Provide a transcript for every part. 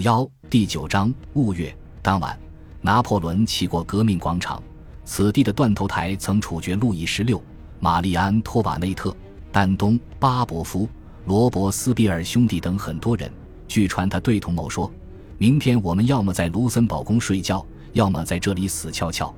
幺第九章雾月。当晚，拿破仑骑过革命广场，此地的断头台曾处决路易十六、玛丽安托瓦内特、丹东、巴伯夫、罗伯斯比尔兄弟等很多人。据传，他对同谋说：“明天我们要么在卢森堡宫睡觉，要么在这里死翘翘。”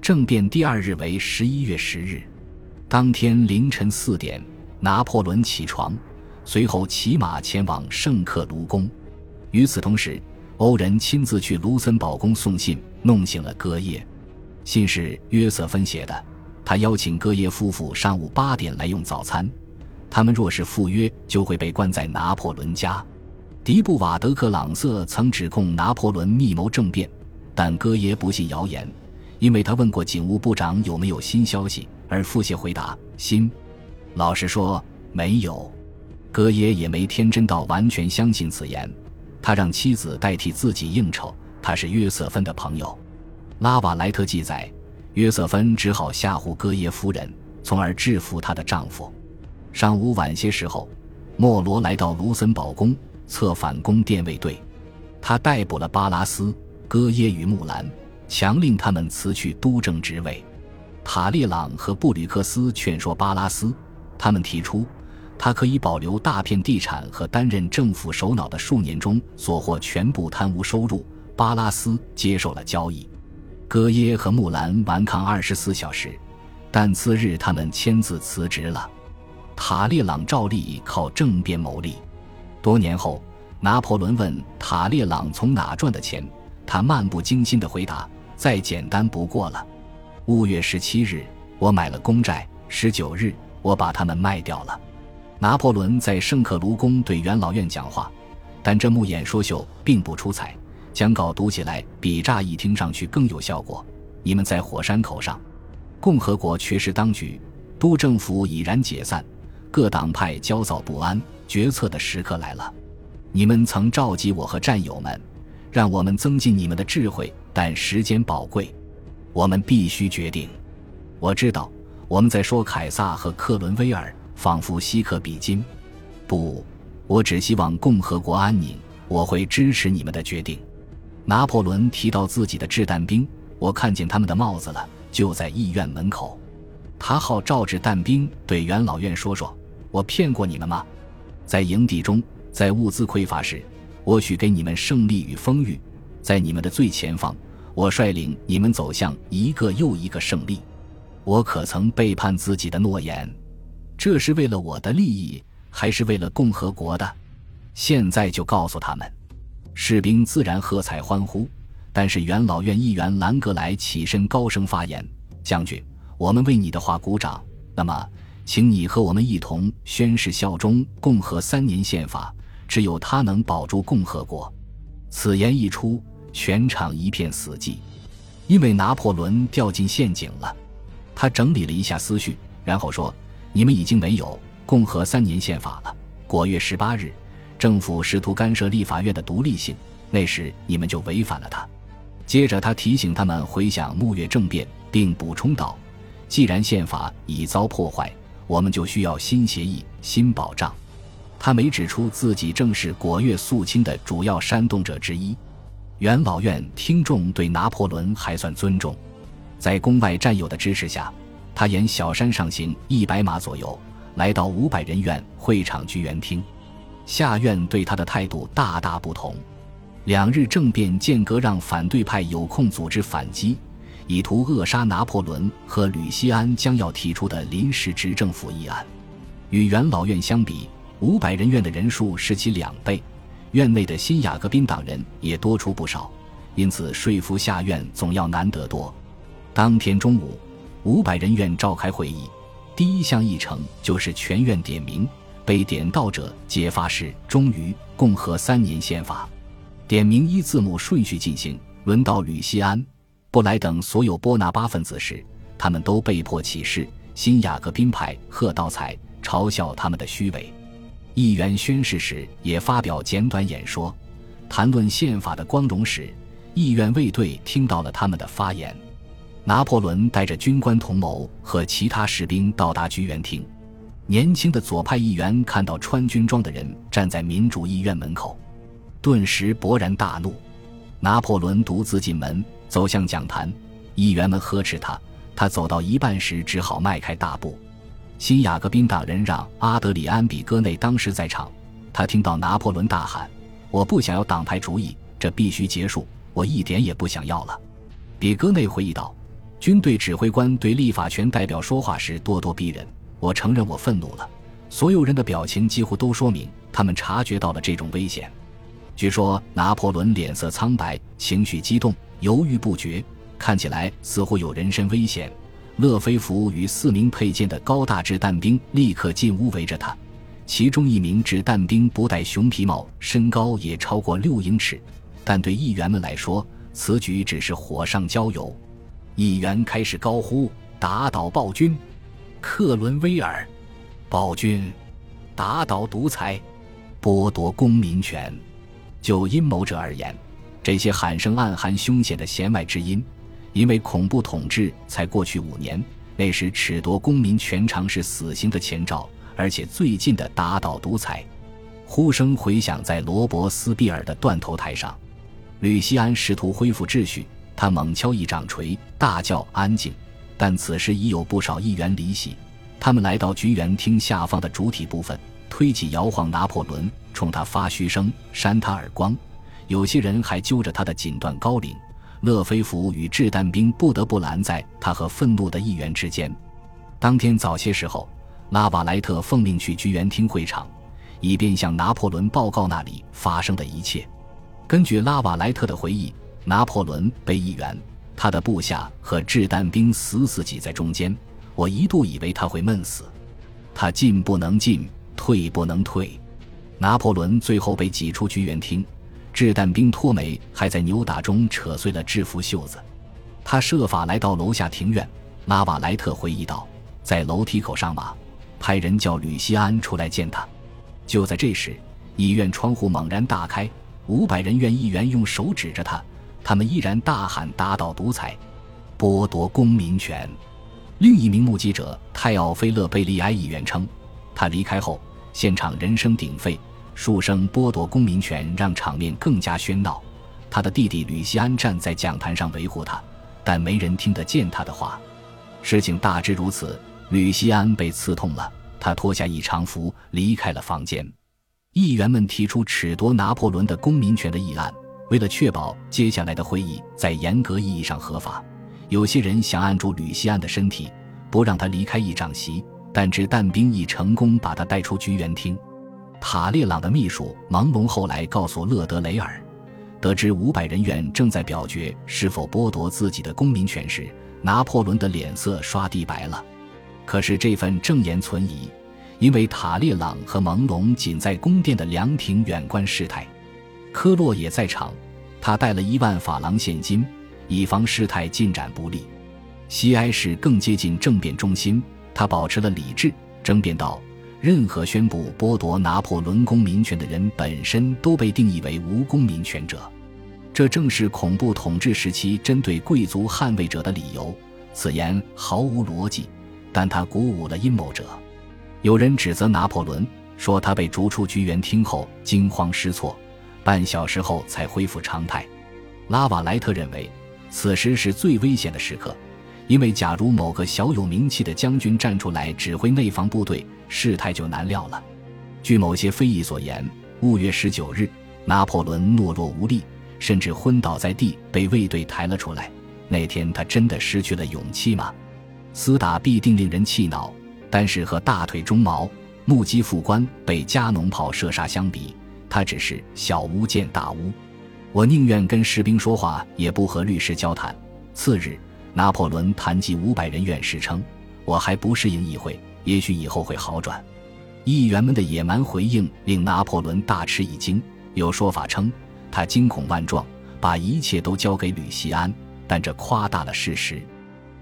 政变第二日为十一月十日，当天凌晨四点，拿破仑起床，随后骑马前往圣克卢宫。与此同时，欧仁亲自去卢森堡宫送信，弄醒了戈耶。信是约瑟芬写的，他邀请戈耶夫妇上午八点来用早餐。他们若是赴约，就会被关在拿破仑家。迪布瓦德克朗瑟曾指控拿破仑密谋政变，但戈耶不信谣言。因为他问过警务部长有没有新消息，而腹泻回答：“新。”老实说，没有。戈耶也没天真到完全相信此言。他让妻子代替自己应酬，他是约瑟芬的朋友。拉瓦莱特记载，约瑟芬只好吓唬戈耶夫人，从而制服她的丈夫。上午晚些时候，莫罗来到卢森堡宫，策反宫殿卫队。他逮捕了巴拉斯、戈耶与木兰。强令他们辞去督政职位。塔利朗和布吕克斯劝说巴拉斯，他们提出，他可以保留大片地产和担任政府首脑的数年中所获全部贪污收入。巴拉斯接受了交易。戈耶和木兰顽抗二十四小时，但次日他们签字辞职了。塔列朗照例靠政变牟利。多年后，拿破仑问塔列朗从哪赚的钱，他漫不经心地回答。再简单不过了。五月十七日，我买了公债；十九日，我把它们卖掉了。拿破仑在圣克卢宫对元老院讲话，但这幕演说秀并不出彩，讲稿读起来比乍一听上去更有效果。你们在火山口上，共和国缺失当局，督政府已然解散，各党派焦躁不安，决策的时刻来了。你们曾召集我和战友们，让我们增进你们的智慧。但时间宝贵，我们必须决定。我知道我们在说凯撒和克伦威尔，仿佛稀克比金。不，我只希望共和国安宁。我会支持你们的决定。拿破仑提到自己的掷弹兵，我看见他们的帽子了，就在议院门口。他号召掷弹兵对元老院说说：“我骗过你们吗？在营地中，在物资匮乏时，我许给你们胜利与丰裕。”在你们的最前方，我率领你们走向一个又一个胜利。我可曾背叛自己的诺言？这是为了我的利益，还是为了共和国的？现在就告诉他们。士兵自然喝彩欢呼，但是元老院议员兰格莱起身高声发言：“将军，我们为你的话鼓掌。那么，请你和我们一同宣誓效忠共和三年宪法，只有他能保住共和国。”此言一出。全场一片死寂，因为拿破仑掉进陷阱了。他整理了一下思绪，然后说：“你们已经没有共和三年宪法了。果月十八日，政府试图干涉立法院的独立性，那时你们就违反了它。”接着，他提醒他们回想木月政变，并补充道：“既然宪法已遭破坏，我们就需要新协议、新保障。”他没指出自己正是果月肃清的主要煽动者之一。元老院听众对拿破仑还算尊重，在宫外战友的支持下，他沿小山上行一百码左右，来到五百人院会场菊园厅。下院对他的态度大大不同。两日政变间隔让反对派有空组织反击，以图扼杀拿破仑和吕西安将要提出的临时执政府议案。与元老院相比，五百人院的人数是其两倍。院内的新雅各宾党人也多出不少，因此说服下院总要难得多。当天中午，五百人院召开会议，第一项议程就是全院点名，被点到者揭发是忠于共和三年宪法。点名依字母顺序进行，轮到吕西安、布莱等所有波拿巴分子时，他们都被迫起誓。新雅各宾派喝倒彩，嘲笑他们的虚伪。议员宣誓时也发表简短演说，谈论宪法的光荣史。议院卫队听到了他们的发言。拿破仑带着军官同谋和其他士兵到达菊园厅。年轻的左派议员看到穿军装的人站在民主议院门口，顿时勃然大怒。拿破仑独自进门，走向讲坛，议员们呵斥他。他走到一半时，只好迈开大步。新雅各宾党人让阿德里安·比戈内当时在场，他听到拿破仑大喊：“我不想要党派主义，这必须结束！我一点也不想要了。”比戈内回忆道：“军队指挥官对立法权代表说话时咄咄逼人，我承认我愤怒了。所有人的表情几乎都说明他们察觉到了这种危险。”据说拿破仑脸色苍白，情绪激动，犹豫不决，看起来似乎有人身危险。勒菲弗与四名佩剑的高大掷弹兵立刻进屋围着他，其中一名掷弹兵不戴熊皮帽，身高也超过六英尺，但对议员们来说，此举只是火上浇油。议员开始高呼：“打倒暴君，克伦威尔！暴君，打倒独裁，剥夺公民权。”就阴谋者而言，这些喊声暗含凶险的弦外之音。因为恐怖统治才过去五年，那时褫夺公民权常是死刑的前兆，而且最近的打倒独裁，呼声回响在罗伯斯庇尔的断头台上。吕西安试图恢复秩序，他猛敲一掌锤，大叫“安静”，但此时已有不少议员离席。他们来到菊园厅下方的主体部分，推起摇晃拿破仑，冲他发嘘声，扇他耳光。有些人还揪着他的锦缎高领。勒菲弗与掷弹兵不得不拦在他和愤怒的议员之间。当天早些时候，拉瓦莱特奉命去菊园厅会场，以便向拿破仑报告那里发生的一切。根据拉瓦莱特的回忆，拿破仑被议员、他的部下和掷弹兵死死挤在中间。我一度以为他会闷死。他进不能进，退不能退。拿破仑最后被挤出菊园厅。掷弹兵托梅还在扭打中扯碎了制服袖子，他设法来到楼下庭院。拉瓦莱特回忆道，在楼梯口上马，派人叫吕西安出来见他。就在这时，医院窗户猛然大开，五百人院议员用手指着他，他们依然大喊：“打倒独裁，剥夺公民权。”另一名目击者泰奥菲勒贝利埃议员称，他离开后，现场人声鼎沸。数声剥夺公民权让场面更加喧闹。他的弟弟吕西安站在讲坛上维护他，但没人听得见他的话。事情大致如此：吕西安被刺痛了，他脱下一长服离开了房间。议员们提出褫夺拿破仑的公民权的议案，为了确保接下来的会议在严格意义上合法，有些人想按住吕西安的身体，不让他离开议长席，但掷弹兵已成功把他带出菊园厅。塔列朗的秘书芒龙后来告诉勒德雷尔，得知五百人员正在表决是否剥夺自己的公民权时，拿破仑的脸色刷地白了。可是这份证言存疑，因为塔列朗和蒙龙仅在宫殿的凉亭远观事态。科洛也在场，他带了一万法郎现金，以防事态进展不利。西埃市更接近政变中心，他保持了理智，争辩道。任何宣布剥夺拿破仑公民权的人本身都被定义为无公民权者，这正是恐怖统治时期针对贵族捍卫者的理由。此言毫无逻辑，但他鼓舞了阴谋者。有人指责拿破仑说他被逐出菊园厅后惊慌失措，半小时后才恢复常态。拉瓦莱特认为，此时是最危险的时刻。因为，假如某个小有名气的将军站出来指挥内防部队，事态就难料了。据某些非议所言，五月十九日，拿破仑懦弱无力，甚至昏倒在地，被卫队抬了出来。那天，他真的失去了勇气吗？厮打必定令人气恼，但是和大腿中毛、目击副官被加农炮射杀相比，他只是小巫见大巫。我宁愿跟士兵说话，也不和律师交谈。次日。拿破仑谈及五百人院士称：“我还不适应议会，也许以后会好转。”议员们的野蛮回应令拿破仑大吃一惊。有说法称他惊恐万状，把一切都交给吕西安，但这夸大了事实。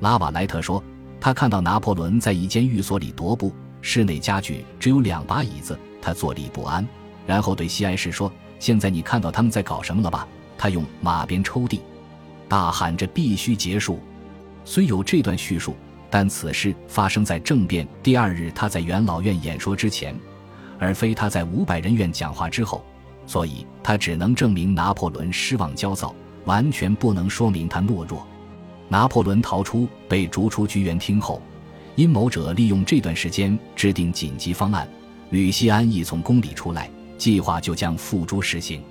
拉瓦莱特说，他看到拿破仑在一间寓所里踱步，室内家具只有两把椅子，他坐立不安。然后对西埃士说：“现在你看到他们在搞什么了吧？”他用马鞭抽地，大喊着：“必须结束！”虽有这段叙述，但此事发生在政变第二日，他在元老院演说之前，而非他在五百人院讲话之后。所以他只能证明拿破仑失望焦躁，完全不能说明他懦弱。拿破仑逃出，被逐出剧院厅后，阴谋者利用这段时间制定紧急方案。吕西安一从宫里出来，计划就将付诸实行。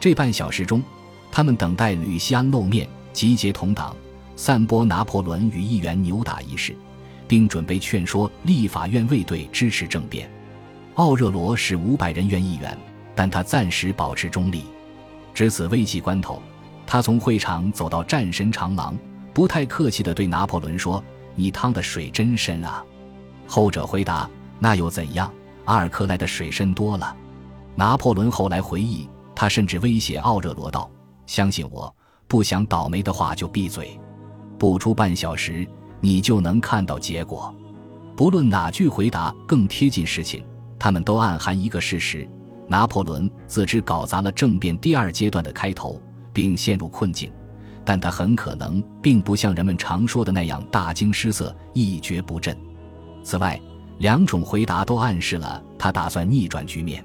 这半小时中，他们等待吕西安露面，集结同党，散播拿破仑与议员扭打一事，并准备劝说立法院卫队支持政变。奥热罗是五百人院议员，但他暂时保持中立。至此危急关头，他从会场走到战神长廊。不太客气地对拿破仑说：“你趟的水真深啊。”后者回答：“那又怎样？阿尔克莱的水深多了。”拿破仑后来回忆，他甚至威胁奥热罗道：“相信我，不想倒霉的话就闭嘴。不出半小时，你就能看到结果。”不论哪句回答更贴近实情，他们都暗含一个事实：拿破仑自知搞砸了政变第二阶段的开头，并陷入困境。但他很可能并不像人们常说的那样大惊失色、一蹶不振。此外，两种回答都暗示了他打算逆转局面。